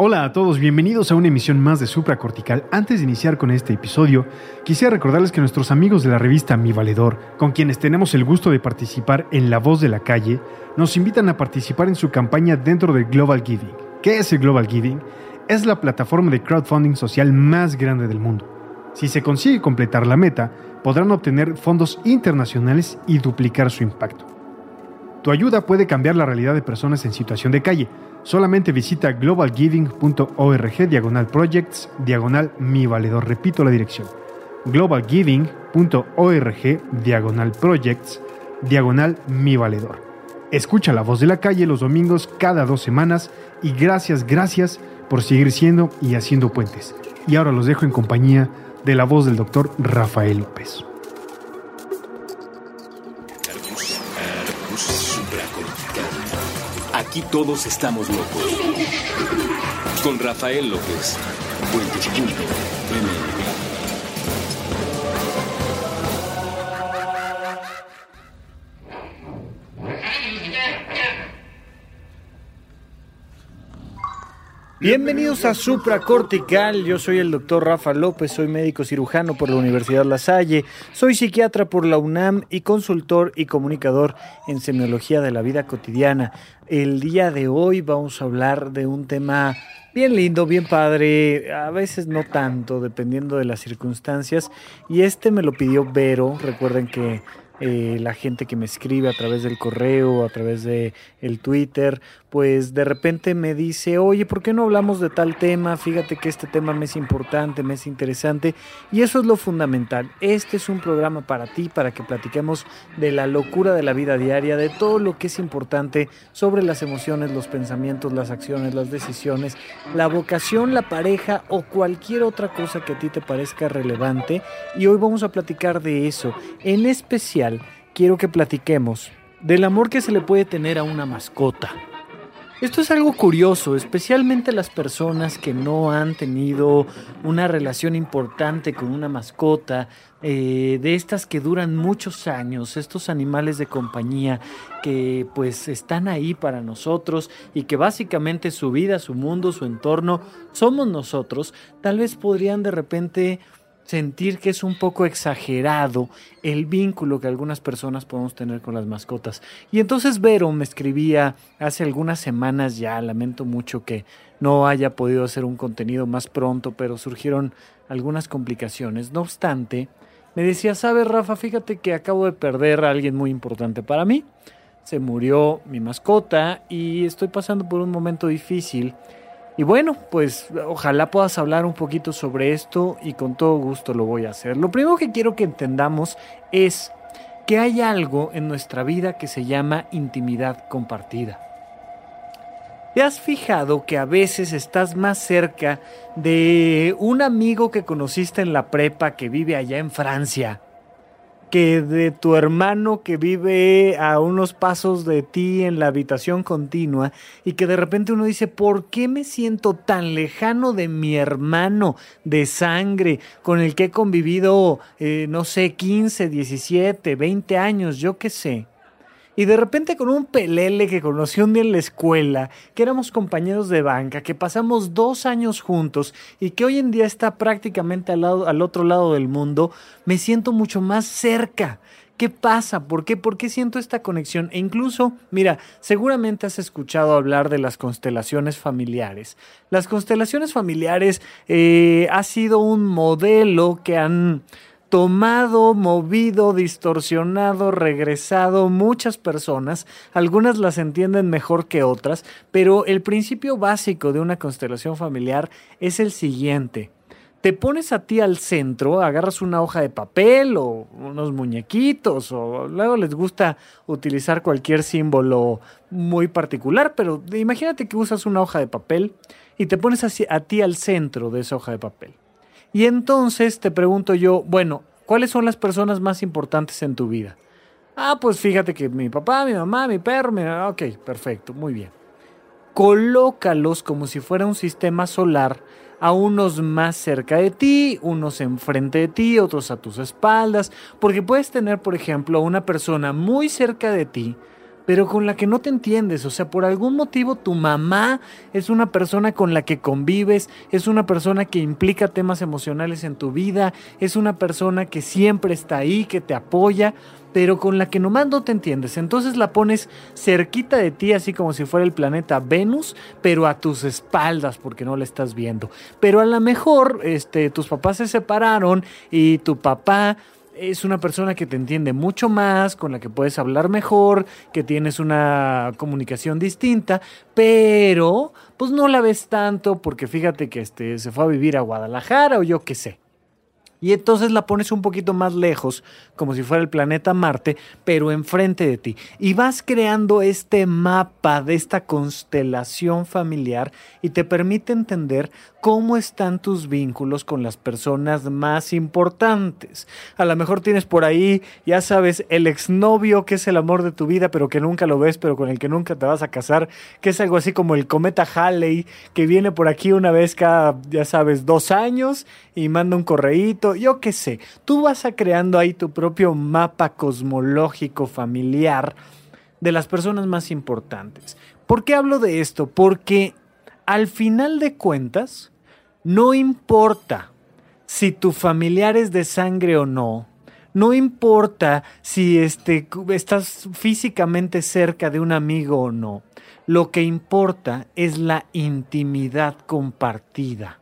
Hola a todos, bienvenidos a una emisión más de Supracortical. Antes de iniciar con este episodio, quisiera recordarles que nuestros amigos de la revista Mi Valedor, con quienes tenemos el gusto de participar en La Voz de la Calle, nos invitan a participar en su campaña dentro del Global Giving. ¿Qué es el Global Giving? Es la plataforma de crowdfunding social más grande del mundo. Si se consigue completar la meta, podrán obtener fondos internacionales y duplicar su impacto. Tu ayuda puede cambiar la realidad de personas en situación de calle Solamente visita globalgiving.org diagonal projects diagonal mi valedor. Repito la dirección. globalgiving.org diagonal projects diagonal mi valedor. Escucha la voz de la calle los domingos cada dos semanas y gracias, gracias por seguir siendo y haciendo puentes. Y ahora los dejo en compañía de la voz del doctor Rafael López. Todos estamos locos. Con Rafael López. Bienvenidos a Supracortical, yo soy el doctor Rafa López, soy médico cirujano por la Universidad La Salle, soy psiquiatra por la UNAM y consultor y comunicador en semiología de la vida cotidiana. El día de hoy vamos a hablar de un tema bien lindo, bien padre, a veces no tanto, dependiendo de las circunstancias, y este me lo pidió Vero, recuerden que eh, la gente que me escribe a través del correo, a través de el Twitter, pues de repente me dice, oye, ¿por qué no hablamos de tal tema? Fíjate que este tema me es importante, me es interesante. Y eso es lo fundamental. Este es un programa para ti, para que platiquemos de la locura de la vida diaria, de todo lo que es importante sobre las emociones, los pensamientos, las acciones, las decisiones, la vocación, la pareja o cualquier otra cosa que a ti te parezca relevante. Y hoy vamos a platicar de eso. En especial, quiero que platiquemos del amor que se le puede tener a una mascota. Esto es algo curioso, especialmente las personas que no han tenido una relación importante con una mascota, eh, de estas que duran muchos años, estos animales de compañía que pues están ahí para nosotros y que básicamente su vida, su mundo, su entorno somos nosotros, tal vez podrían de repente sentir que es un poco exagerado el vínculo que algunas personas podemos tener con las mascotas. Y entonces Vero me escribía hace algunas semanas ya, lamento mucho que no haya podido hacer un contenido más pronto, pero surgieron algunas complicaciones. No obstante, me decía, sabes Rafa, fíjate que acabo de perder a alguien muy importante para mí. Se murió mi mascota y estoy pasando por un momento difícil y bueno, pues ojalá puedas hablar un poquito sobre esto y con todo gusto lo voy a hacer. Lo primero que quiero que entendamos es que hay algo en nuestra vida que se llama intimidad compartida. ¿Te has fijado que a veces estás más cerca de un amigo que conociste en la prepa que vive allá en Francia que de tu hermano que vive a unos pasos de ti en la habitación continua y que de repente uno dice, ¿por qué me siento tan lejano de mi hermano de sangre con el que he convivido, eh, no sé, 15, 17, 20 años, yo qué sé? Y de repente con un pelele que conocí un día en la escuela, que éramos compañeros de banca, que pasamos dos años juntos y que hoy en día está prácticamente al, lado, al otro lado del mundo, me siento mucho más cerca. ¿Qué pasa? ¿Por qué? ¿Por qué siento esta conexión? E incluso, mira, seguramente has escuchado hablar de las constelaciones familiares. Las constelaciones familiares eh, ha sido un modelo que han tomado, movido, distorsionado, regresado muchas personas. Algunas las entienden mejor que otras, pero el principio básico de una constelación familiar es el siguiente. Te pones a ti al centro, agarras una hoja de papel o unos muñequitos, o luego les gusta utilizar cualquier símbolo muy particular, pero imagínate que usas una hoja de papel y te pones a ti al centro de esa hoja de papel. Y entonces te pregunto yo, bueno, ¿cuáles son las personas más importantes en tu vida? Ah, pues fíjate que mi papá, mi mamá, mi perro, mi... ok, perfecto, muy bien. Colócalos como si fuera un sistema solar a unos más cerca de ti, unos enfrente de ti, otros a tus espaldas, porque puedes tener, por ejemplo, a una persona muy cerca de ti, pero con la que no te entiendes. O sea, por algún motivo tu mamá es una persona con la que convives, es una persona que implica temas emocionales en tu vida, es una persona que siempre está ahí, que te apoya, pero con la que nomás no te entiendes. Entonces la pones cerquita de ti, así como si fuera el planeta Venus, pero a tus espaldas, porque no la estás viendo. Pero a lo mejor este, tus papás se separaron y tu papá es una persona que te entiende mucho más, con la que puedes hablar mejor, que tienes una comunicación distinta, pero pues no la ves tanto porque fíjate que este, se fue a vivir a Guadalajara o yo qué sé. Y entonces la pones un poquito más lejos, como si fuera el planeta Marte, pero enfrente de ti. Y vas creando este mapa de esta constelación familiar y te permite entender cómo están tus vínculos con las personas más importantes. A lo mejor tienes por ahí, ya sabes, el exnovio que es el amor de tu vida, pero que nunca lo ves, pero con el que nunca te vas a casar, que es algo así como el cometa Halley, que viene por aquí una vez cada, ya sabes, dos años y manda un correíto, yo qué sé. Tú vas a creando ahí tu propio mapa cosmológico familiar de las personas más importantes. ¿Por qué hablo de esto? Porque al final de cuentas, no importa si tu familiar es de sangre o no, no importa si este, estás físicamente cerca de un amigo o no, lo que importa es la intimidad compartida.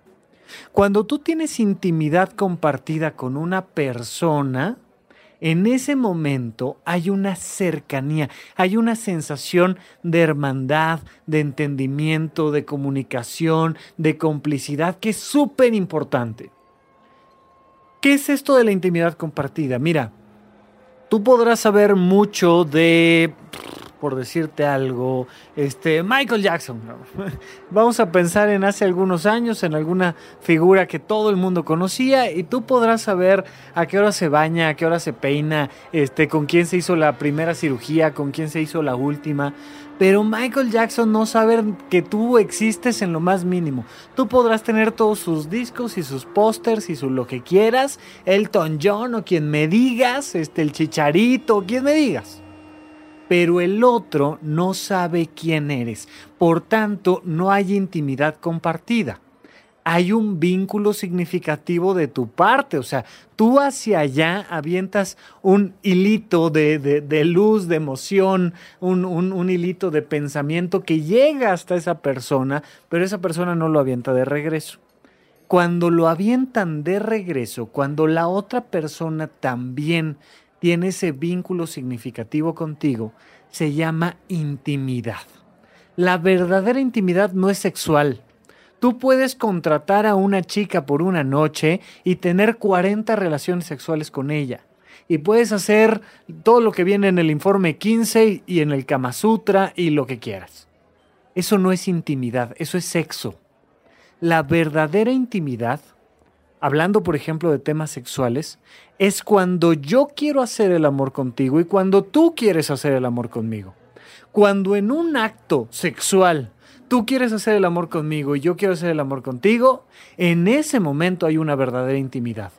Cuando tú tienes intimidad compartida con una persona, en ese momento hay una cercanía, hay una sensación de hermandad, de entendimiento, de comunicación, de complicidad, que es súper importante. ¿Qué es esto de la intimidad compartida? Mira, tú podrás saber mucho de por decirte algo, este, Michael Jackson. Vamos a pensar en hace algunos años, en alguna figura que todo el mundo conocía y tú podrás saber a qué hora se baña, a qué hora se peina, este, con quién se hizo la primera cirugía, con quién se hizo la última. Pero Michael Jackson no sabe que tú existes en lo más mínimo. Tú podrás tener todos sus discos y sus pósters y su lo que quieras. Elton John o quien me digas, este, el chicharito, quien me digas pero el otro no sabe quién eres. Por tanto, no hay intimidad compartida. Hay un vínculo significativo de tu parte, o sea, tú hacia allá avientas un hilito de, luz, de emoción, un, un hilito de pensamiento que llega hasta esa persona, pero esa persona no lo avienta de regreso cuando lo avientan de regreso, cuando la otra persona también tiene ese vínculo significativo contigo, se llama intimidad. La verdadera intimidad no es sexual. Tú puedes contratar a una chica por una noche y tener 40 relaciones sexuales con ella. Y puedes hacer todo lo que viene en el informe 15 y en el Kama Sutra y lo que quieras. Eso no es intimidad, eso es sexo. La verdadera intimidad hablando por ejemplo de temas sexuales, es cuando yo quiero hacer el amor contigo y cuando tú quieres hacer el amor conmigo. Cuando en un acto sexual tú quieres hacer el amor conmigo y yo quiero hacer el amor contigo, en ese momento hay una verdadera intimidad.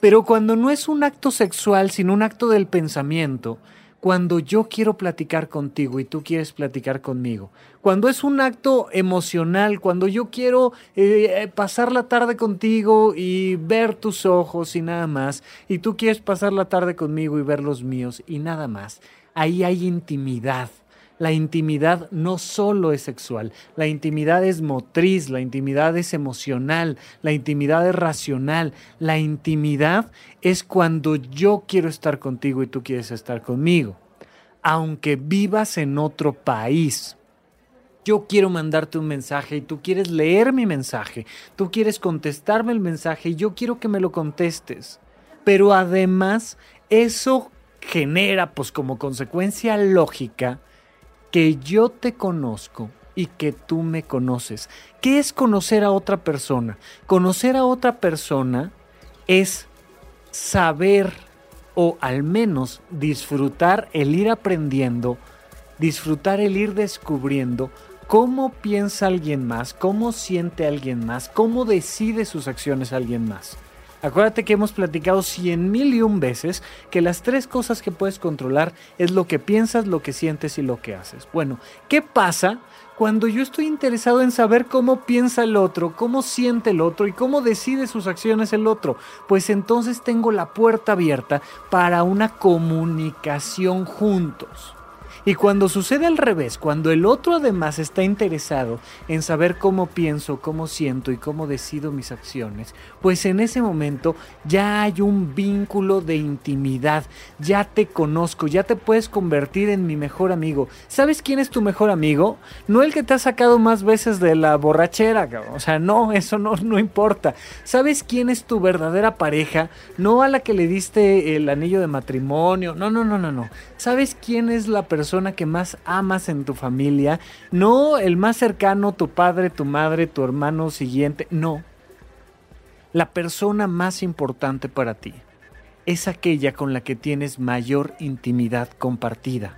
Pero cuando no es un acto sexual, sino un acto del pensamiento, cuando yo quiero platicar contigo y tú quieres platicar conmigo. Cuando es un acto emocional, cuando yo quiero eh, pasar la tarde contigo y ver tus ojos y nada más, y tú quieres pasar la tarde conmigo y ver los míos y nada más. Ahí hay intimidad la intimidad no solo es sexual, la intimidad es motriz, la intimidad es emocional, la intimidad es racional, la intimidad es cuando yo quiero estar contigo y tú quieres estar conmigo, aunque vivas en otro país. Yo quiero mandarte un mensaje y tú quieres leer mi mensaje, tú quieres contestarme el mensaje y yo quiero que me lo contestes. Pero además eso genera pues como consecuencia lógica que yo te conozco y que tú me conoces. ¿Qué es conocer a otra persona? Conocer a otra persona es saber o al menos disfrutar el ir aprendiendo, disfrutar el ir descubriendo cómo piensa alguien más, cómo siente alguien más, cómo decide sus acciones alguien más. Acuérdate que hemos platicado cien mil y un veces que las tres cosas que puedes controlar es lo que piensas, lo que sientes y lo que haces. Bueno, ¿qué pasa cuando yo estoy interesado en saber cómo piensa el otro, cómo siente el otro y cómo decide sus acciones el otro? Pues entonces tengo la puerta abierta para una comunicación juntos. Y cuando sucede al revés, cuando el otro además está interesado en saber cómo pienso, cómo siento y cómo decido mis acciones, pues en ese momento ya hay un vínculo de intimidad, ya te conozco, ya te puedes convertir en mi mejor amigo. ¿Sabes quién es tu mejor amigo? No el que te ha sacado más veces de la borrachera, o sea, no, eso no, no importa. ¿Sabes quién es tu verdadera pareja? No a la que le diste el anillo de matrimonio, no, no, no, no, no. ¿Sabes quién es la persona? Que más amas en tu familia, no el más cercano, tu padre, tu madre, tu hermano siguiente, no. La persona más importante para ti es aquella con la que tienes mayor intimidad compartida.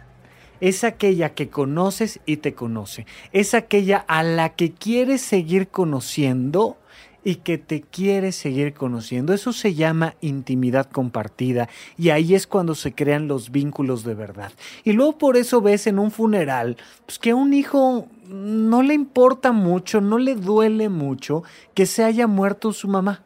Es aquella que conoces y te conoce. Es aquella a la que quieres seguir conociendo y que te quiere seguir conociendo. Eso se llama intimidad compartida y ahí es cuando se crean los vínculos de verdad. Y luego por eso ves en un funeral pues, que a un hijo no le importa mucho, no le duele mucho que se haya muerto su mamá.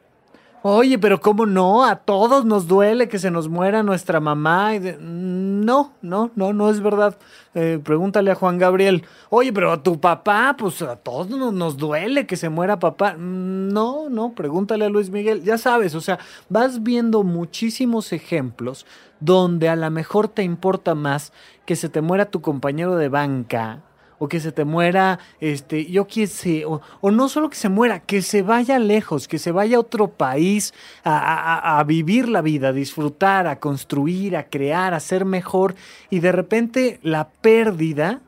Oye, pero ¿cómo no? A todos nos duele que se nos muera nuestra mamá. No, no, no, no es verdad. Eh, pregúntale a Juan Gabriel. Oye, pero a tu papá, pues a todos nos duele que se muera papá. No, no, pregúntale a Luis Miguel. Ya sabes, o sea, vas viendo muchísimos ejemplos donde a lo mejor te importa más que se te muera tu compañero de banca o que se te muera, este, yo qué sé, o, no solo que se muera, que se vaya lejos, que se vaya a otro país a, a, vivir la vida, a disfrutar, a construir, a crear, a ser mejor, y de repente la pérdida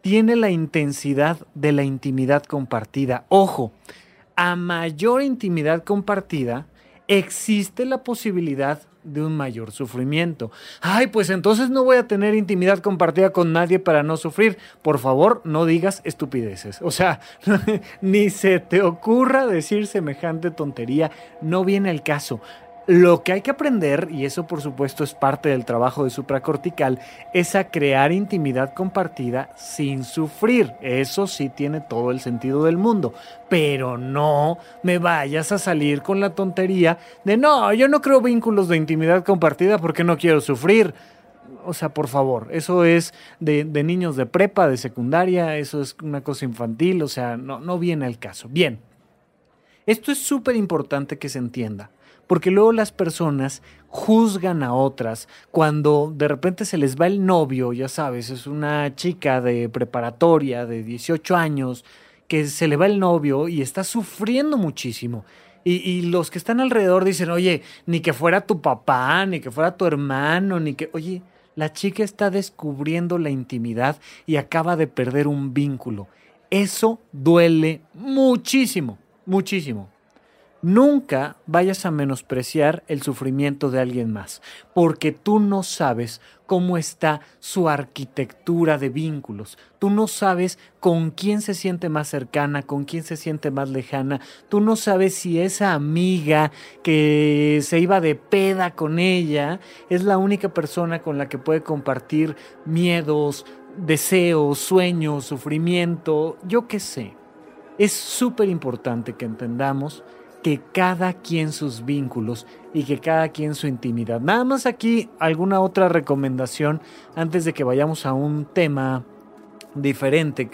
tiene la intensidad de la intimidad compartida. Ojo, a mayor intimidad compartida, existe la posibilidad de un mayor sufrimiento. Ay, pues entonces no voy a tener intimidad compartida con nadie para no sufrir. Por favor, no digas estupideces. O sea, ni se te ocurra decir semejante tontería. No viene el caso. Lo que hay que aprender, y eso por supuesto es parte del trabajo de supracortical, es a crear intimidad compartida sin sufrir. Eso sí tiene todo el sentido del mundo. Pero no me vayas a salir con la tontería de no, yo no creo vínculos de intimidad compartida porque no quiero sufrir. O sea, por favor, eso es de, niños de prepa, de secundaria, eso es una cosa infantil, o sea, no, no viene al caso. Bien, esto es súper importante que se entienda porque luego las personas juzgan a otras cuando de repente se les va el novio, ya sabes, es una chica de preparatoria de 18 años que se le va el novio y está sufriendo muchísimo. Y, los que están alrededor dicen, oye, ni que fuera tu papá, ni que fuera tu hermano, ni que, oye, la chica está descubriendo la intimidad y acaba de perder un vínculo. Eso duele muchísimo, muchísimo. Nunca vayas a menospreciar el sufrimiento de alguien más, porque tú no sabes cómo está su arquitectura de vínculos. Tú no sabes con quién se siente más cercana, con quién se siente más lejana. Tú no sabes si esa amiga que se iba de peda con ella es la única persona con la que puede compartir miedos, deseos, sueños, sufrimiento, yo qué sé. Es súper importante que entendamos que cada quien sus vínculos y que cada quien su intimidad. Nada más aquí alguna otra recomendación antes de que vayamos a un tema diferente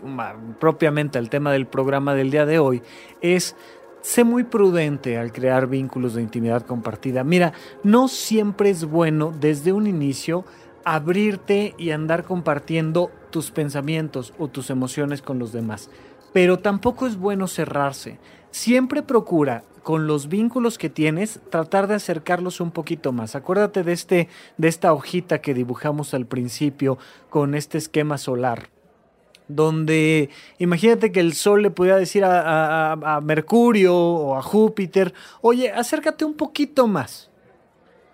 propiamente al tema del programa del día de hoy es sé muy prudente al crear vínculos de intimidad compartida. Mira, no siempre es bueno desde un inicio abrirte y andar compartiendo tus pensamientos o tus emociones con los demás. Pero tampoco es bueno cerrarse. Siempre procura con los vínculos que tienes, tratar de acercarlos un poquito más. Acuérdate de, este, de esta hojita que dibujamos al principio con este esquema solar donde imagínate que el Sol le pudiera decir a, a, Mercurio o a Júpiter, oye, acércate un poquito más.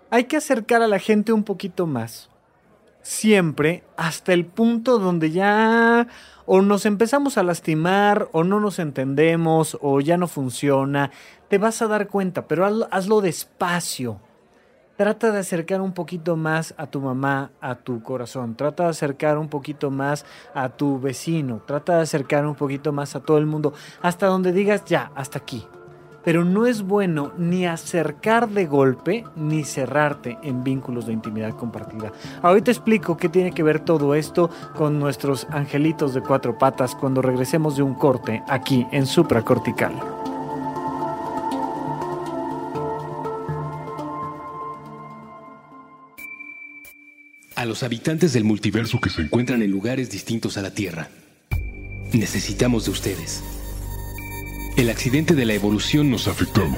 Hay que acercar a la gente un poquito más. Siempre hasta el punto donde ya o nos empezamos a lastimar o no nos entendemos o ya no funciona. Te vas a dar cuenta, pero hazlo, despacio. Trata de acercar un poquito más a tu mamá, a tu corazón. Trata de acercar un poquito más a tu vecino. Trata de acercar un poquito más a todo el mundo. Hasta donde digas, ya, hasta aquí pero no es bueno ni acercar de golpe ni cerrarte en vínculos de intimidad compartida. Ahorita explico qué tiene que ver todo esto con nuestros angelitos de cuatro patas cuando regresemos de un corte aquí en supracortical. A los habitantes del multiverso que se encuentran en lugares distintos a la Tierra, necesitamos de ustedes. El accidente de la evolución nos ha afectado.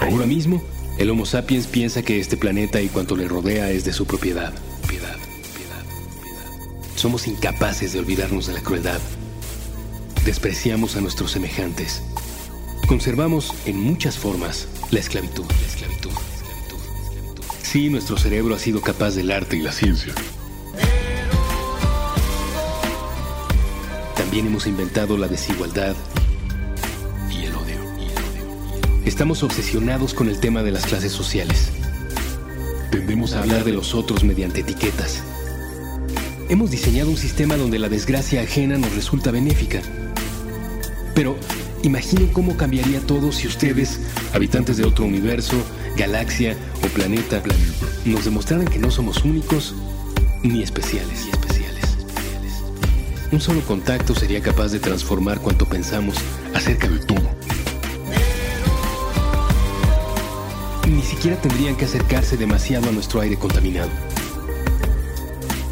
Ahora mismo, el Homo sapiens piensa que este planeta y cuanto le rodea es de su propiedad. Piedad, piedad, piedad. Somos incapaces de olvidarnos de la crueldad. Despreciamos a nuestros semejantes. Conservamos en muchas formas la esclavitud. La esclavitud, la esclavitud, la esclavitud. Sí, nuestro cerebro ha sido capaz del arte y la ciencia. También hemos inventado la desigualdad Estamos obsesionados con el tema de las clases sociales. Tendemos a hablar de los otros mediante etiquetas. Hemos diseñado un sistema donde la desgracia ajena nos resulta benéfica. Pero imaginen cómo cambiaría todo si ustedes, habitantes de otro universo, galaxia o planeta, nos demostraran que no somos únicos ni especiales. Un solo contacto sería capaz de transformar cuanto pensamos acerca de todo. Ni siquiera tendrían que acercarse demasiado a nuestro aire contaminado.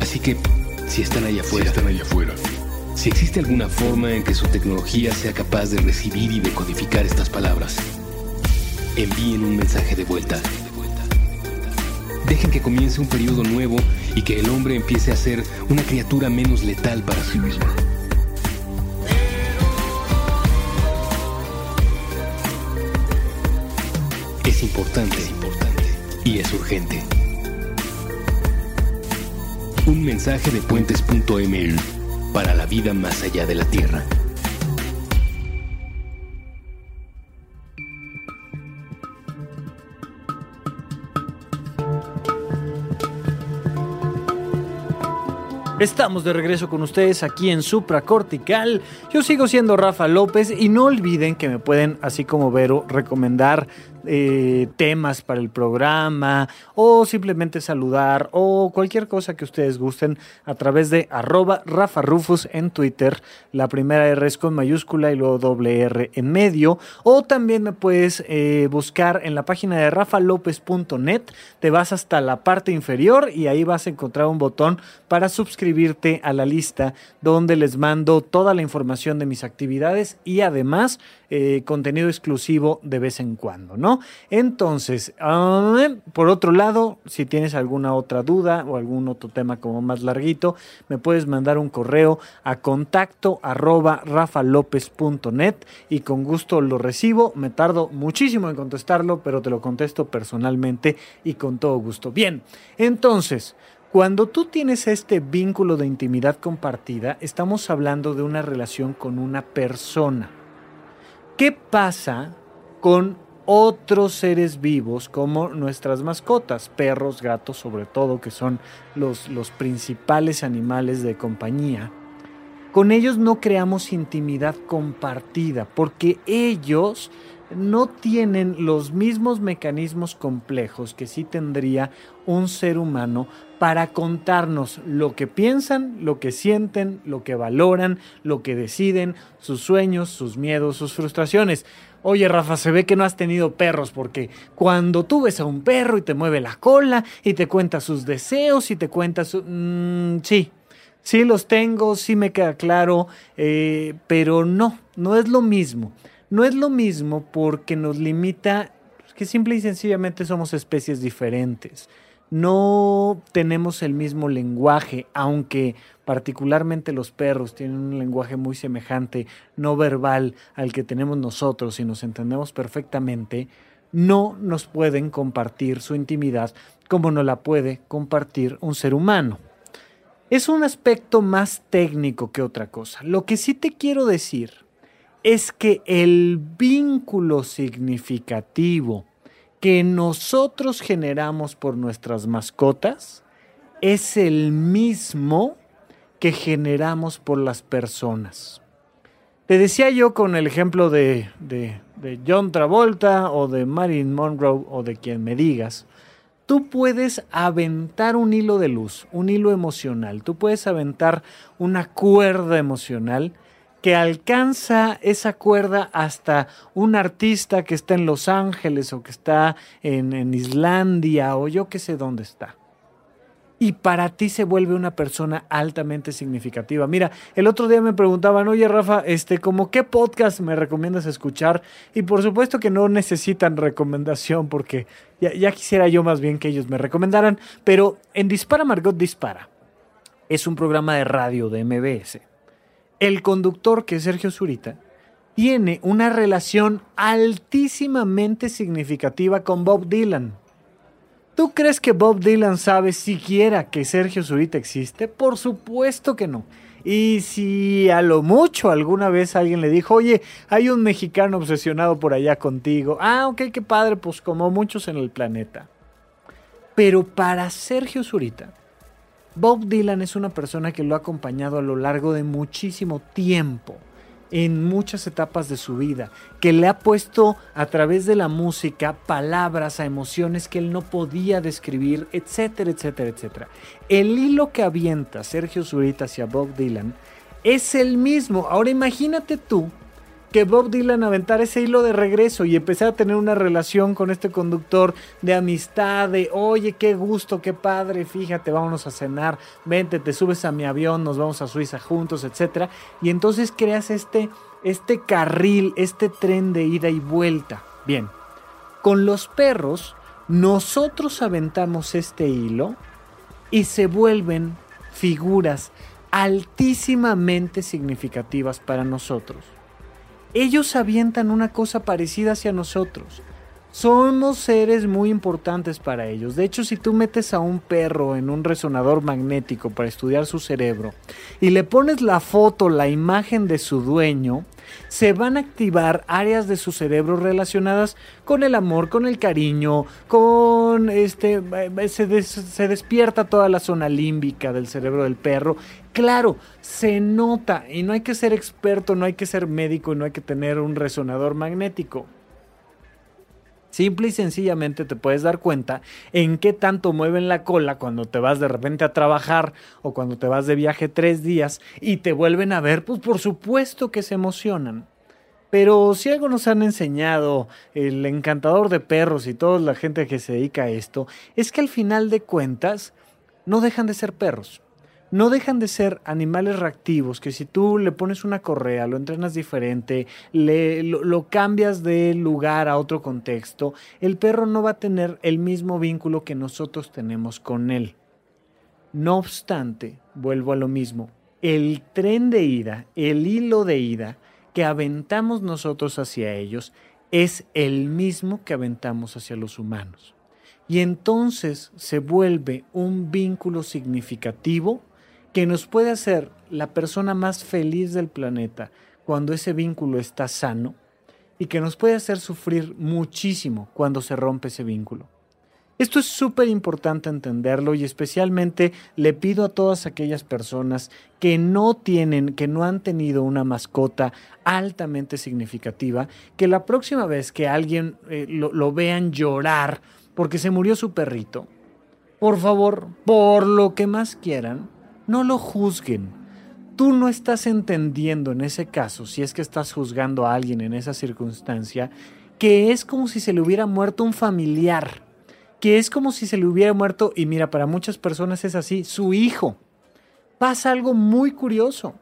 Así que, si están allá afuera, si están allá afuera, si existe alguna forma en que su tecnología sea capaz de recibir y decodificar estas palabras, envíen un mensaje de vuelta. Dejen que comience un periodo nuevo y que el hombre empiece a ser una criatura menos letal para sí misma. Importante, importante y es urgente. Un mensaje de puentes.ml para la vida más allá de la Tierra. Estamos de regreso con ustedes aquí en Supra Cortical. Yo sigo siendo Rafa López y no olviden que me pueden, así como Vero, recomendar eh, temas para el programa o simplemente saludar o cualquier cosa que ustedes gusten a través de arroba Rafa en Twitter. La primera R es con mayúscula y luego doble R en medio. O también me puedes eh, buscar en la página de rafalopez.net. Te vas hasta la parte inferior y ahí vas a encontrar un botón para suscribirte a la lista donde les mando toda la información de mis actividades y además eh, contenido exclusivo de vez en cuando, ¿no? Entonces, ah, por otro lado, si tienes alguna otra duda o algún otro tema como más larguito, me puedes mandar un correo a contacto arroba rafalopez.net y con gusto lo recibo. Me tardo muchísimo en contestarlo, pero te lo contesto personalmente y con todo gusto. Bien, entonces... Cuando tú tienes este vínculo de intimidad compartida, estamos hablando de una relación con una persona. ¿Qué pasa con otros seres vivos como nuestras mascotas, perros, gatos sobre todo, que son los, los principales animales de compañía. Con ellos no creamos intimidad compartida porque ellos no tienen los mismos mecanismos complejos que sí tendría un ser humano para contarnos lo que piensan, lo que sienten, lo que valoran, lo que deciden, sus sueños, sus miedos, sus frustraciones. Oye, Rafa, se ve que no has tenido perros porque cuando tú ves a un perro y te mueve la cola y te cuenta sus deseos y te cuenta su... Mm, sí, sí los tengo, sí me queda claro, eh, pero no, no es lo mismo. No es lo mismo porque nos limita que simple y sencillamente somos especies diferentes no tenemos el mismo lenguaje, aunque particularmente los perros tienen un lenguaje muy semejante, no verbal al que tenemos nosotros y nos entendemos perfectamente, no nos pueden compartir su intimidad como no la puede compartir un ser humano. Es un aspecto más técnico que otra cosa. Lo que sí te quiero decir es que el vínculo significativo que nosotros generamos por nuestras mascotas es el mismo que generamos por las personas. Te decía yo con el ejemplo de, de, John Travolta o de Marilyn Monroe o de quien me digas, tú puedes aventar un hilo de luz, un hilo emocional, tú puedes aventar una cuerda emocional que alcanza esa cuerda hasta un artista que está en Los Ángeles o que está en, en Islandia o yo qué sé dónde está y para ti se vuelve una persona altamente significativa. Mira, el otro día me preguntaban, oye Rafa, este, como qué podcast me recomiendas escuchar? Y por supuesto que no necesitan recomendación porque ya, ya quisiera yo más bien que ellos me recomendaran, pero en Dispara Margot Dispara es un programa de radio de MBS. El conductor, que es Sergio Zurita, tiene una relación altísimamente significativa con Bob Dylan. ¿Tú crees que Bob Dylan sabe siquiera que Sergio Zurita existe? Por supuesto que no. Y si a lo mucho alguna vez alguien le dijo, oye, hay un mexicano obsesionado por allá contigo. Ah, ok, qué padre, pues como muchos en el planeta. Pero para Sergio Zurita, Bob Dylan es una persona que lo ha acompañado a lo largo de muchísimo tiempo en muchas etapas de su vida, que le ha puesto a través de la música palabras a emociones que él no podía describir, etcétera, etcétera, etcétera. El hilo que avienta Sergio Zurita hacia Bob Dylan es el mismo. Ahora imagínate tú que Bob Dylan aventara ese hilo de regreso y empezar a tener una relación con este conductor de amistad, de oye, qué gusto, qué padre, fíjate, vámonos a cenar, vente, te subes a mi avión, nos vamos a Suiza juntos, etc. Y entonces creas este, este carril, este tren de ida y vuelta. Bien, con los perros, nosotros aventamos este hilo y se vuelven figuras altísimamente significativas para nosotros ellos avientan una cosa parecida hacia nosotros. Somos seres muy importantes para ellos. De hecho, si tú metes a un perro en un resonador magnético para estudiar su cerebro y le pones la foto, la imagen de su dueño, se van a activar áreas de su cerebro relacionadas con el amor, con el cariño, con este se, se despierta toda la zona límbica del cerebro del perro Claro, se nota y no hay que ser experto, no hay que ser médico no hay que tener un resonador magnético. Simple y sencillamente te puedes dar cuenta en qué tanto mueven la cola cuando te vas de repente a trabajar o cuando te vas de viaje tres días y te vuelven a ver, pues por supuesto que se emocionan. Pero si algo nos han enseñado el encantador de perros y toda la gente que se dedica a esto, es que al final de cuentas no dejan de ser perros no dejan de ser animales reactivos que si tú le pones una correa, lo entrenas diferente, le, lo, cambias de lugar a otro contexto, el perro no va a tener el mismo vínculo que nosotros tenemos con él. No obstante, vuelvo a lo mismo, el tren de ida, el hilo de ida que aventamos nosotros hacia ellos es el mismo que aventamos hacia los humanos. Y entonces se vuelve un vínculo significativo que nos puede hacer la persona más feliz del planeta cuando ese vínculo está sano y que nos puede hacer sufrir muchísimo cuando se rompe ese vínculo. Esto es súper importante entenderlo y especialmente le pido a todas aquellas personas que no tienen, que no han tenido una mascota altamente significativa, que la próxima vez que alguien eh, lo, lo vean llorar porque se murió su perrito, por favor, por lo que más quieran, no lo juzguen. Tú no estás entendiendo en ese caso, si es que estás juzgando a alguien en esa circunstancia, que es como si se le hubiera muerto un familiar, que es como si se le hubiera muerto, y mira, para muchas personas es así, su hijo. Pasa algo muy curioso.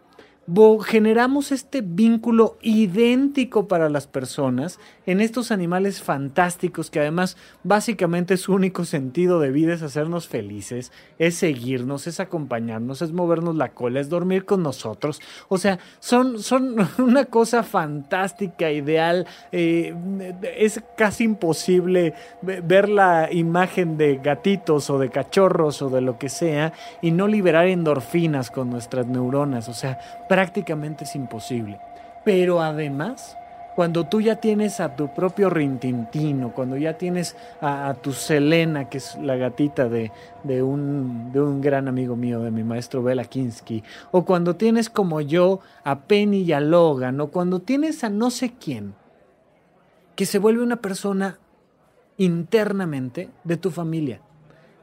Generamos este vínculo idéntico para las personas en estos animales fantásticos que además básicamente su único sentido de vida es hacernos felices, es seguirnos, es acompañarnos, es movernos la cola, es dormir con nosotros. O sea, son, son una cosa fantástica, ideal. Eh, es casi imposible ver la imagen de gatitos o de cachorros o de lo que sea y no liberar endorfinas con nuestras neuronas. O sea, prácticamente es imposible. Pero además, cuando tú ya tienes a tu propio Rintintino, cuando ya tienes a, tu Selena, que es la gatita de, un, de, un, gran amigo mío, de mi maestro Bela Kinsky, o cuando tienes como yo a Penny y a Logan, o cuando tienes a no sé quién, que se vuelve una persona internamente de tu familia.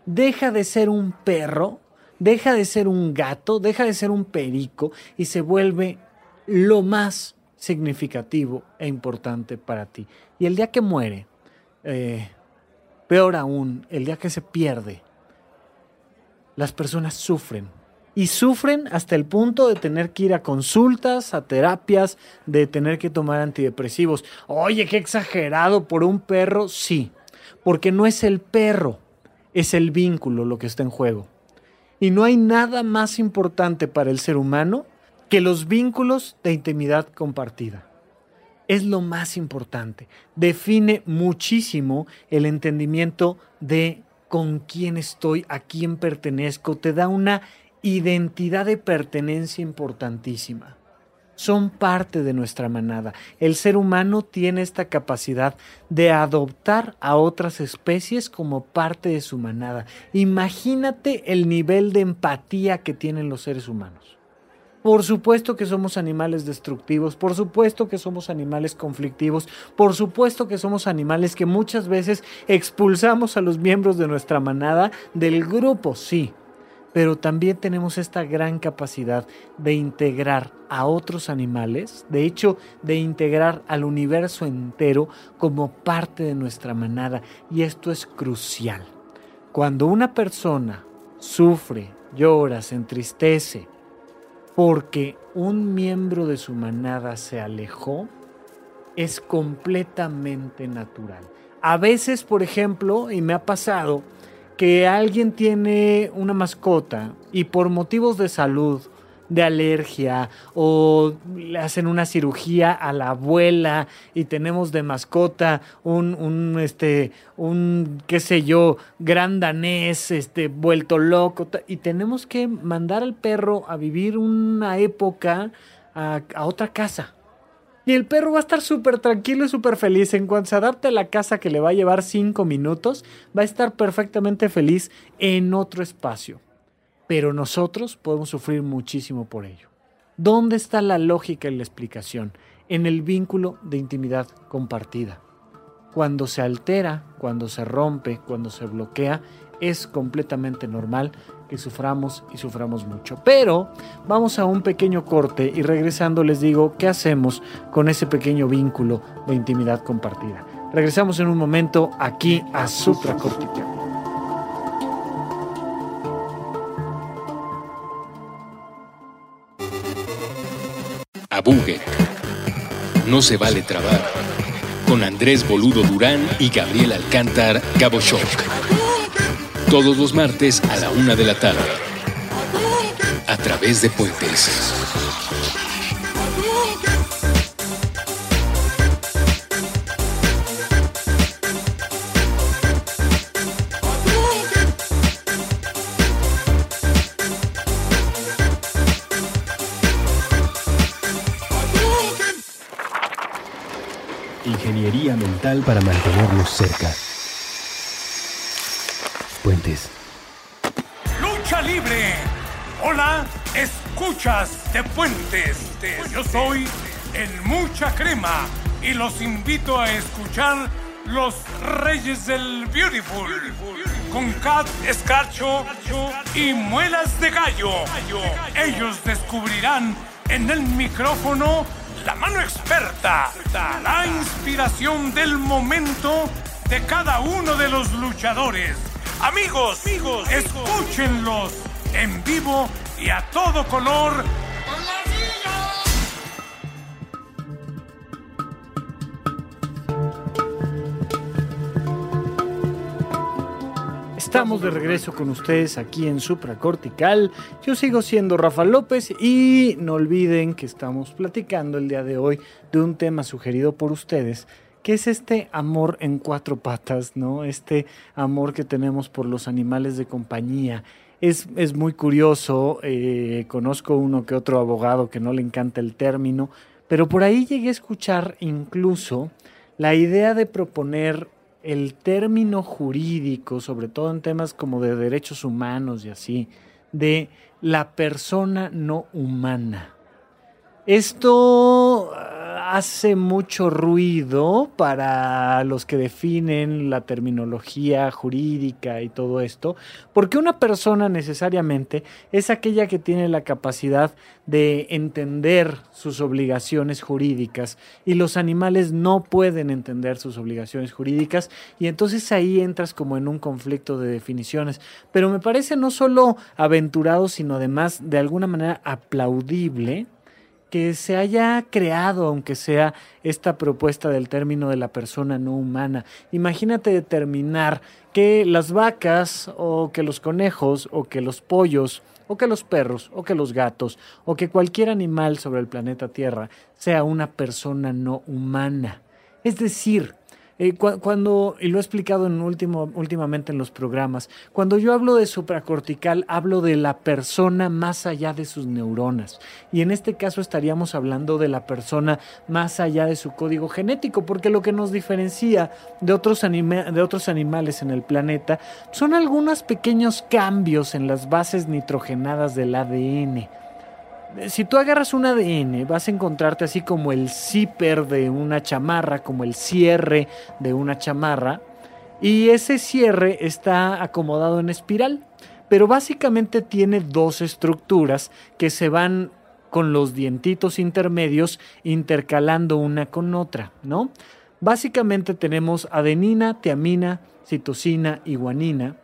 Deja de ser un perro deja de ser un gato, deja de ser un perico y se vuelve lo más significativo e importante para ti. Y el día que muere, eh, peor aún, el día que se pierde, las personas sufren. Y sufren hasta el punto de tener que ir a consultas, a terapias, de tener que tomar antidepresivos. Oye, qué exagerado por un perro. Sí, porque no es el perro, es el vínculo lo que está en juego. Y no hay nada más importante para el ser humano que los vínculos de intimidad compartida. Es lo más importante. Define muchísimo el entendimiento de con quién estoy, a quién pertenezco. Te da una identidad de pertenencia importantísima son parte de nuestra manada. El ser humano tiene esta capacidad de adoptar a otras especies como parte de su manada. Imagínate el nivel de empatía que tienen los seres humanos. Por supuesto que somos animales destructivos, por supuesto que somos animales conflictivos, por supuesto que somos animales que muchas veces expulsamos a los miembros de nuestra manada del grupo, sí, pero también tenemos esta gran capacidad de integrar a otros animales, de hecho, de integrar al universo entero como parte de nuestra manada. Y esto es crucial. Cuando una persona sufre, llora, se entristece porque un miembro de su manada se alejó, es completamente natural. A veces, por ejemplo, y me ha pasado, que alguien tiene una mascota y por motivos de salud, de alergia o le hacen una cirugía a la abuela y tenemos de mascota un, un este un qué sé yo gran danés este vuelto loco y tenemos que mandar al perro a vivir una época a, a otra casa y el perro va a estar súper tranquilo y súper feliz. En cuanto se adapte a la casa que le va a llevar cinco minutos, va a estar perfectamente feliz en otro espacio. Pero nosotros podemos sufrir muchísimo por ello. ¿Dónde está la lógica y la explicación? En el vínculo de intimidad compartida. Cuando se altera, cuando se rompe, cuando se bloquea, es completamente normal que suframos y suframos mucho. Pero vamos a un pequeño corte y regresando les digo qué hacemos con ese pequeño vínculo de intimidad compartida. Regresamos en un momento aquí a Supracortical. Abugue. No se vale trabar. Con Andrés Boludo Durán y Gabriel Alcántar Gabo Shock todos los martes a la una de la tarde. A través de Puentes. Ingeniería mental para mantenernos cerca. Escuchas de Puentes. Yo soy el Mucha Crema y los invito a escuchar Los Reyes del Beautiful con Cat Escarcho y Muelas de Gallo. Ellos descubrirán en el micrófono la mano experta, la inspiración del momento de cada uno de los luchadores Amigos, amigos, escúchenlos en vivo y a todo color. Estamos de regreso con ustedes aquí en Supracortical. Yo sigo siendo Rafa López y no olviden que estamos platicando el día de hoy de un tema sugerido por ustedes, que es este amor en cuatro patas, ¿no? Este amor que tenemos por los animales de compañía es, es muy curioso, eh, conozco uno que otro abogado que no le encanta el término, pero por ahí llegué a escuchar incluso la idea de proponer el término jurídico, sobre todo en temas como de derechos humanos y así, de la persona no humana. Esto hace mucho ruido para los que definen la terminología jurídica y todo esto, porque una persona necesariamente es aquella que tiene la capacidad de entender sus obligaciones jurídicas y los animales no pueden entender sus obligaciones jurídicas y entonces ahí entras como en un conflicto de definiciones. Pero me parece no solo aventurado, sino además de alguna manera aplaudible que se haya creado, aunque sea esta propuesta del término de la persona no humana. Imagínate determinar que las vacas o que los conejos o que los pollos o que los perros o que los gatos o que cualquier animal sobre el planeta Tierra sea una persona no humana. Es decir, eh, cuando, y lo he explicado en último, últimamente en los programas, cuando yo hablo de supracortical, hablo de la persona más allá de sus neuronas. Y en este caso estaríamos hablando de la persona más allá de su código genético, porque lo que nos diferencia de otros, de otros animales en el planeta son algunos pequeños cambios en las bases nitrogenadas del ADN si tú agarras un ADN, vas a encontrarte así como el zipper de una chamarra, como el cierre de una chamarra, y ese cierre está acomodado en espiral, pero básicamente tiene dos estructuras que se van con los dientitos intermedios intercalando una con otra, ¿no? Básicamente tenemos adenina, tiamina, citosina y guanina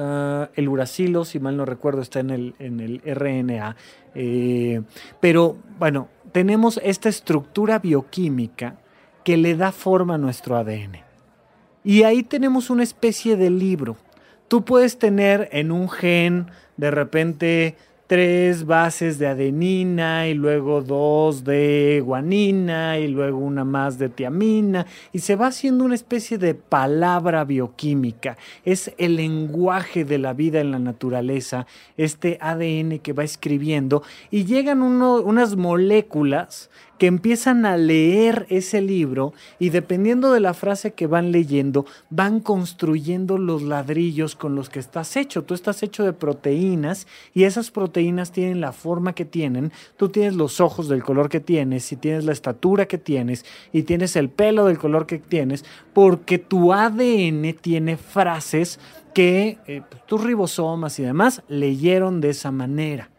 Ah, el uracilo, si mal no recuerdo, está en el, en el RNA. Eh, pero bueno, tenemos esta estructura bioquímica que le da forma a nuestro ADN. Y ahí tenemos una especie de libro. Tú puedes tener en un gen de repente tres bases de adenina y luego dos de guanina y luego una más de tiamina y se va haciendo una especie de palabra bioquímica. Es el lenguaje de la vida en la naturaleza, este ADN que va escribiendo y llegan unas moléculas que empiezan a leer ese libro y dependiendo de la frase que van leyendo, van construyendo los ladrillos con los que estás hecho. Tú estás hecho de proteínas y esas proteínas tienen la forma que tienen. Tú tienes los ojos del color que tienes y tienes la estatura que tienes y tienes el pelo del color que tienes porque tu ADN tiene frases que eh, pues, tus ribosomas y demás leyeron de esa manera.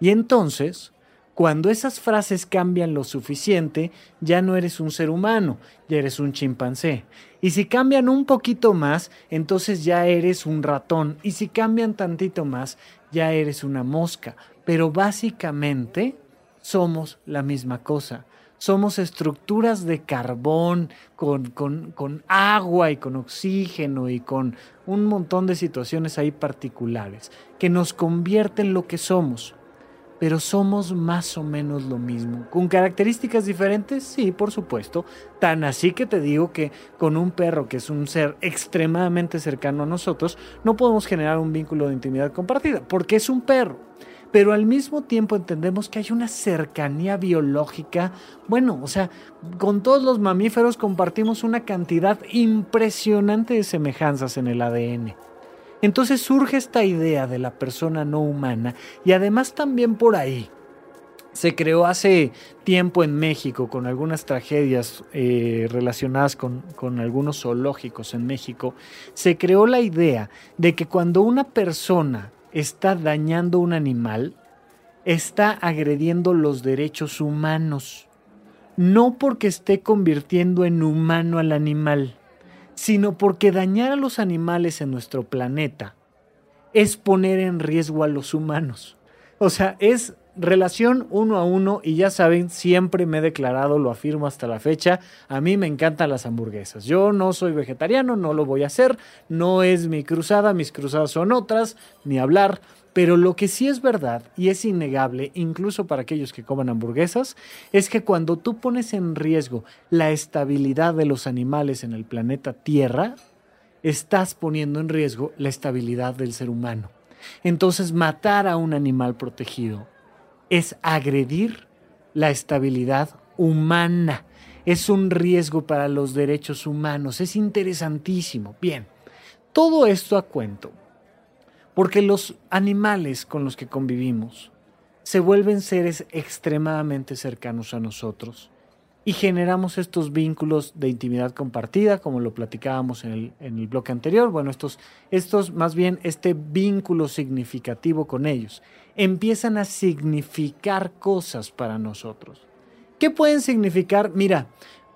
Y entonces cuando esas frases cambian lo suficiente, ya no eres un ser humano, ya eres un chimpancé. Y si cambian un poquito más, entonces ya eres un ratón. Y si cambian tantito más, ya eres una mosca. Pero básicamente somos la misma cosa. Somos estructuras de carbón con, con, con agua y con oxígeno y con un montón de situaciones ahí particulares que nos convierten en lo que somos pero somos más o menos lo mismo. ¿Con características diferentes? Sí, por supuesto. Tan así que te digo que con un perro que es un ser extremadamente cercano a nosotros, no podemos generar un vínculo de intimidad compartida, porque es un perro. Pero al mismo tiempo entendemos que hay una cercanía biológica. Bueno, o sea, con todos los mamíferos compartimos una cantidad impresionante de semejanzas en el ADN. Entonces surge esta idea de la persona no humana y además también por ahí se creó hace tiempo en México con algunas tragedias eh, relacionadas con, con, algunos zoológicos en México, se creó la idea de que cuando una persona está dañando un animal, está agrediendo los derechos humanos, no porque esté convirtiendo en humano al animal, sino porque dañar a los animales en nuestro planeta es poner en riesgo a los humanos. O sea, es relación uno a uno y ya saben, siempre me he declarado, lo afirmo hasta la fecha, a mí me encantan las hamburguesas. Yo no soy vegetariano, no lo voy a hacer, no es mi cruzada, mis cruzadas son otras, ni hablar. Pero lo que sí es verdad y es innegable, incluso para aquellos que coman hamburguesas, es que cuando tú pones en riesgo la estabilidad de los animales en el planeta Tierra, estás poniendo en riesgo la estabilidad del ser humano. Entonces matar a un animal protegido es agredir la estabilidad humana. Es un riesgo para los derechos humanos. Es interesantísimo. Bien, todo esto a cuento. Porque los animales con los que convivimos se vuelven seres extremadamente cercanos a nosotros y generamos estos vínculos de intimidad compartida, como lo platicábamos en el, en el bloque anterior. Bueno, estos, estos, más bien, este vínculo significativo con ellos, empiezan a significar cosas para nosotros. ¿Qué pueden significar? Mira,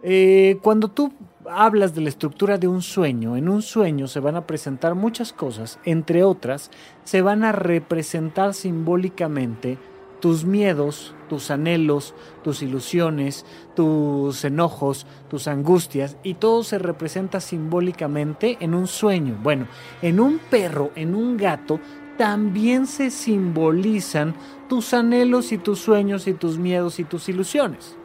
eh, cuando tú hablas de la estructura de un sueño, en un sueño se van a presentar muchas cosas, entre otras, se van a representar simbólicamente tus miedos, tus anhelos, tus ilusiones, tus enojos, tus angustias, y todo se representa simbólicamente en un sueño. Bueno, en un perro, en un gato, también se simbolizan tus anhelos y tus sueños y tus miedos y tus ilusiones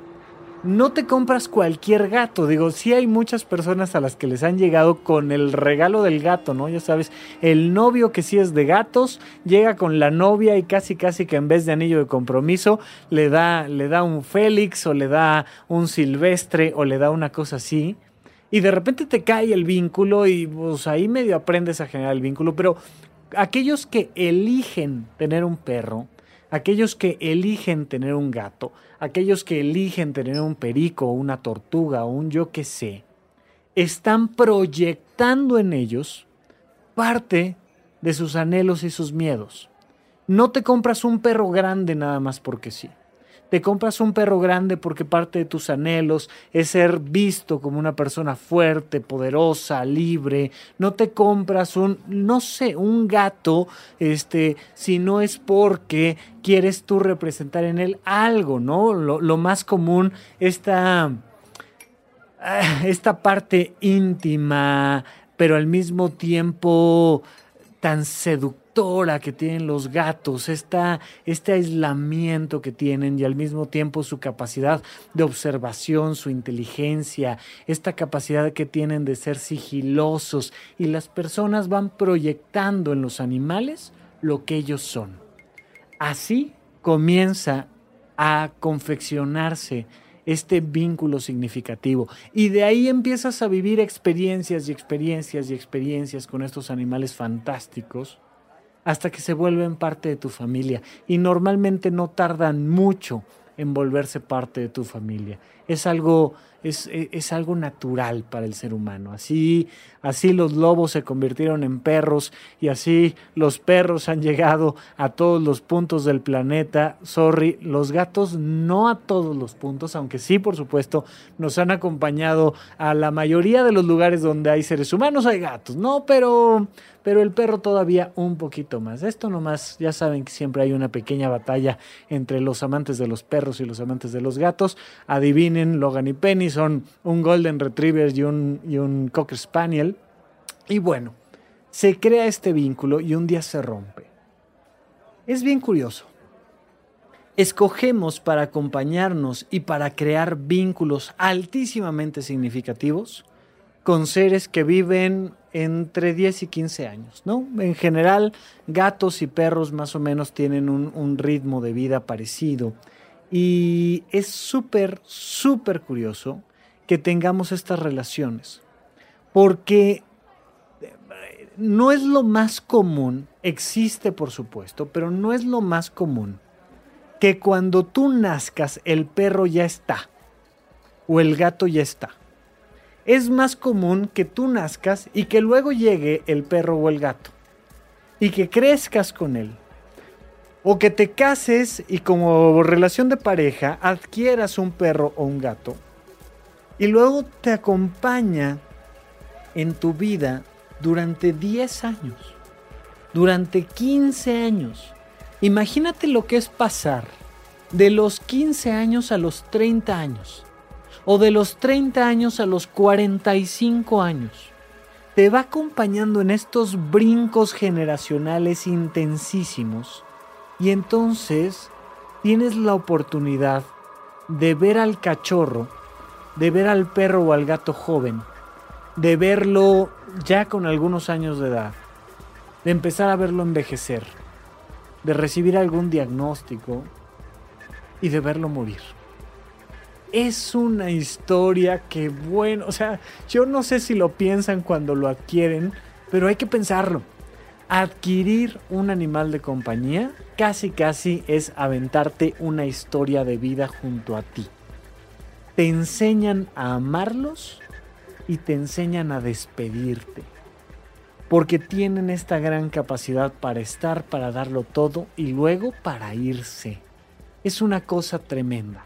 no te compras cualquier gato. Digo, sí hay muchas personas a las que les han llegado con el regalo del gato, ¿no? Ya sabes, el novio que sí es de gatos llega con la novia y casi casi que en vez de anillo de compromiso le da, le da un Félix o le da un Silvestre o le da una cosa así. Y de repente te cae el vínculo y pues ahí medio aprendes a generar el vínculo. Pero aquellos que eligen tener un perro, aquellos que eligen tener un gato, aquellos que eligen tener un perico una tortuga un yo que sé, están proyectando en ellos parte de sus anhelos y sus miedos. No te compras un perro grande nada más porque sí. Te compras un perro grande porque parte de tus anhelos es ser visto como una persona fuerte, poderosa, libre. No te compras un, no sé, un gato, este, si no es porque quieres tú representar en él algo, ¿no? Lo, más común, esta, ah, esta parte íntima, pero al mismo tiempo tan seductora que tienen los gatos, esta, este aislamiento que tienen y al mismo tiempo su capacidad de observación, su inteligencia, esta capacidad que tienen de ser sigilosos y las personas van proyectando en los animales lo que ellos son. Así comienza a confeccionarse este vínculo significativo. Y de ahí empiezas a vivir experiencias y experiencias y experiencias con estos animales fantásticos hasta que se vuelven parte de tu familia. Y normalmente no tardan mucho en volverse parte de tu familia. Es algo es, algo natural para el ser humano. Así, así los lobos se convirtieron en perros y así los perros han llegado a todos los puntos del planeta. Sorry, los gatos no a todos los puntos, aunque sí, por supuesto, nos han acompañado a la mayoría de los lugares donde hay seres humanos, hay gatos, ¿no? Pero pero el perro todavía un poquito más. Esto nomás, ya saben que siempre hay una pequeña batalla entre los amantes de los perros y los amantes de los gatos. Adivinen, Logan y Penny son un Golden Retriever y un, y un Cocker Spaniel. Y bueno, se crea este vínculo y un día se rompe. Es bien curioso. Escogemos para acompañarnos y para crear vínculos altísimamente significativos con seres que viven entre 10 y 15 años, ¿no? En general, gatos y perros más o menos tienen un, un ritmo de vida parecido. Y es súper, súper curioso que tengamos estas relaciones. Porque eh, no es lo más común, existe por supuesto, pero no es lo más común que cuando tú nazcas el perro ya está o el gato ya está. Es más común que tú nazcas y que luego llegue el perro o el gato y que crezcas con él. O que te cases y como relación de pareja adquieras un perro o un gato y luego te acompaña en tu vida durante 10 años, durante 15 años. Imagínate lo que es pasar de los 15 años a los 30 años, o de los 30 años a los 45 años. Te va acompañando en estos brincos generacionales intensísimos y entonces tienes la oportunidad de ver al cachorro, de ver al perro o al gato joven, de verlo ya con algunos años de edad, de empezar a verlo envejecer, de recibir algún diagnóstico y de verlo morir. Es una historia que, bueno, o sea, yo no sé si lo piensan cuando lo adquieren, pero hay que pensarlo. Adquirir un animal de compañía casi casi es aventarte una historia de vida junto a ti. Te enseñan a amarlos y te enseñan a despedirte. Porque tienen esta gran capacidad para estar, para darlo todo y luego para irse. Es una cosa tremenda.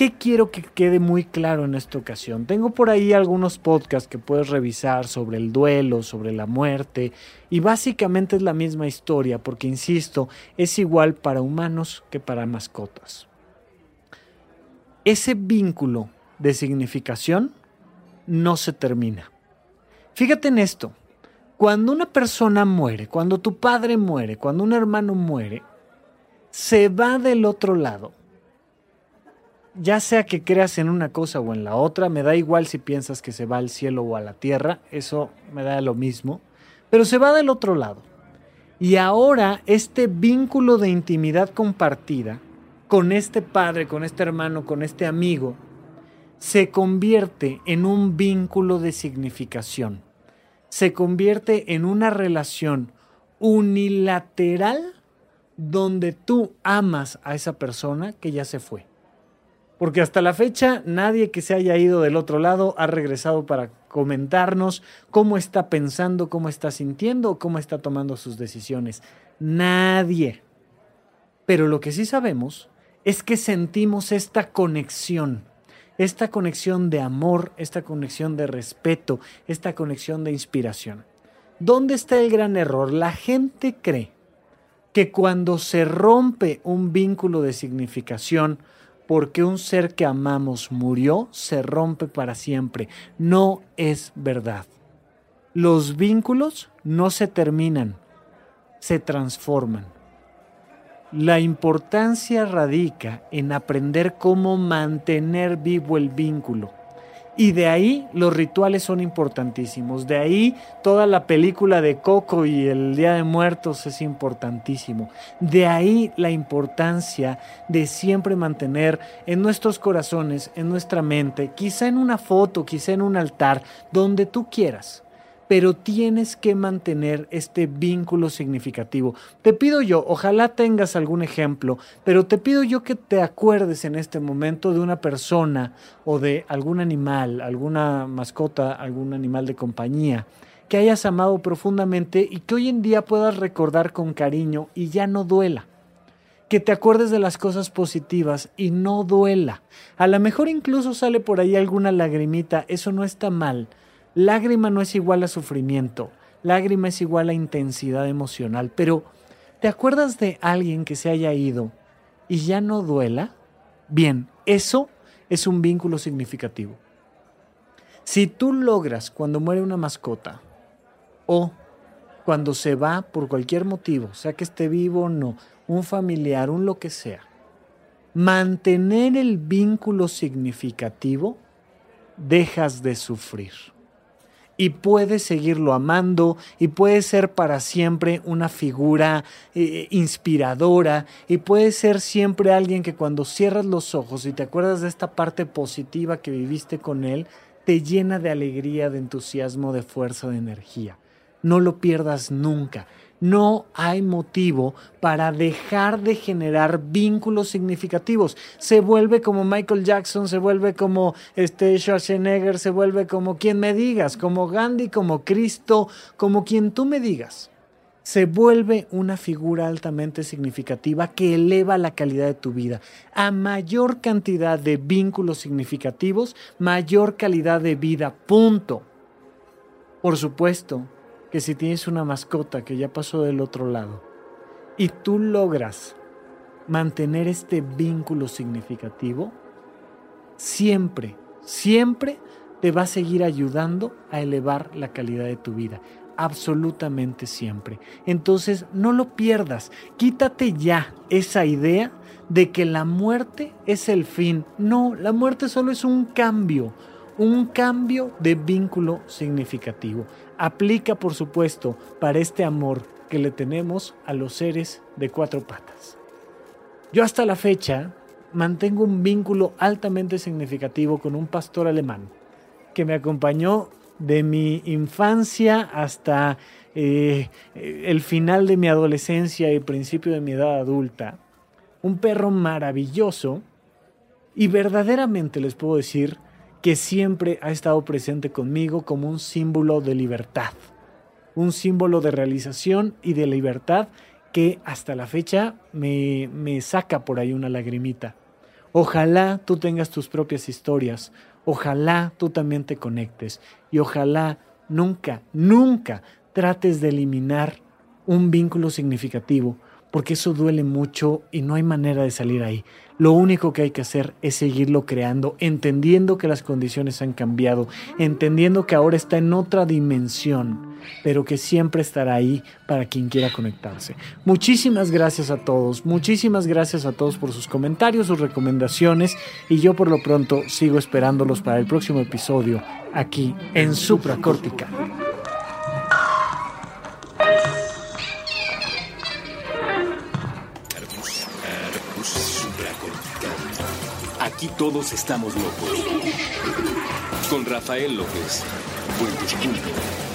¿Qué quiero que quede muy claro en esta ocasión? Tengo por ahí algunos podcasts que puedes revisar sobre el duelo, sobre la muerte, y básicamente es la misma historia, porque insisto, es igual para humanos que para mascotas. Ese vínculo de significación no se termina. Fíjate en esto, cuando una persona muere, cuando tu padre muere, cuando un hermano muere, se va del otro lado ya sea que creas en una cosa o en la otra, me da igual si piensas que se va al cielo o a la tierra, eso me da lo mismo, pero se va del otro lado. Y ahora este vínculo de intimidad compartida con este padre, con este hermano, con este amigo, se convierte en un vínculo de significación. Se convierte en una relación unilateral donde tú amas a esa persona que ya se fue porque hasta la fecha nadie que se haya ido del otro lado ha regresado para comentarnos cómo está pensando, cómo está sintiendo cómo está tomando sus decisiones. Nadie. Pero lo que sí sabemos es que sentimos esta conexión, esta conexión de amor, esta conexión de respeto, esta conexión de inspiración. ¿Dónde está el gran error? La gente cree que cuando se rompe un vínculo de significación, porque un ser que amamos murió, se rompe para siempre. No es verdad. Los vínculos no se terminan, se transforman. La importancia radica en aprender cómo mantener vivo el vínculo y de ahí los rituales son importantísimos. De ahí toda la película de Coco y el Día de Muertos es importantísimo. De ahí la importancia de siempre mantener en nuestros corazones, en nuestra mente, quizá en una foto, quizá en un altar, donde tú quieras pero tienes que mantener este vínculo significativo. Te pido yo, ojalá tengas algún ejemplo, pero te pido yo que te acuerdes en este momento de una persona o de algún animal, alguna mascota, algún animal de compañía que hayas amado profundamente y que hoy en día puedas recordar con cariño y ya no duela que te acuerdes de las cosas positivas y no duela. A lo mejor incluso sale por ahí alguna lagrimita, eso no está mal, Lágrima no es igual a sufrimiento, lágrima es igual a intensidad emocional, pero ¿te acuerdas de alguien que se haya ido y ya no duela? Bien, eso es un vínculo significativo. Si tú logras cuando muere una mascota o cuando se va por cualquier motivo, sea que esté vivo o no, un familiar, un lo que sea, mantener el vínculo significativo, dejas de sufrir y puedes seguirlo amando y puede ser para siempre una figura eh, inspiradora y puede ser siempre alguien que cuando cierras los ojos y te acuerdas de esta parte positiva que viviste con él, te llena de alegría, de entusiasmo, de fuerza, de energía. No lo pierdas nunca no hay motivo para dejar de generar vínculos significativos. Se vuelve como Michael Jackson, se vuelve como este Schwarzenegger, se vuelve como quien me digas, como Gandhi, como Cristo, como quien tú me digas. Se vuelve una figura altamente significativa que eleva la calidad de tu vida. A mayor cantidad de vínculos significativos, mayor calidad de vida. Punto. Por supuesto, que si tienes una mascota que ya pasó del otro lado y tú logras mantener este vínculo significativo, siempre, siempre te va a seguir ayudando a elevar la calidad de tu vida. Absolutamente siempre. Entonces, no lo pierdas. Quítate ya esa idea de que la muerte es el fin. No, la muerte solo es un cambio, un cambio de vínculo significativo. Aplica, por supuesto, para este amor que le tenemos a los seres de cuatro patas. Yo hasta la fecha mantengo un vínculo altamente significativo con un pastor alemán que me acompañó de mi infancia hasta eh, el final de mi adolescencia y principio de mi edad adulta. Un perro maravilloso y verdaderamente les puedo decir que siempre ha estado presente conmigo como un símbolo de libertad, un símbolo de realización y de libertad que hasta la fecha me, me saca por ahí una lagrimita. Ojalá tú tengas tus propias historias, ojalá tú también te conectes y ojalá nunca, nunca trates de eliminar un vínculo significativo, porque eso duele mucho y no hay manera de salir ahí. Lo único que hay que hacer es seguirlo creando, entendiendo que las condiciones han cambiado, entendiendo que ahora está en otra dimensión, pero que siempre estará ahí para quien quiera conectarse. Muchísimas gracias a todos, muchísimas gracias a todos por sus comentarios, sus recomendaciones y yo por lo pronto sigo esperándolos para el próximo episodio aquí en Supracortical. Aquí todos estamos locos. Con Rafael López. Puentes.mx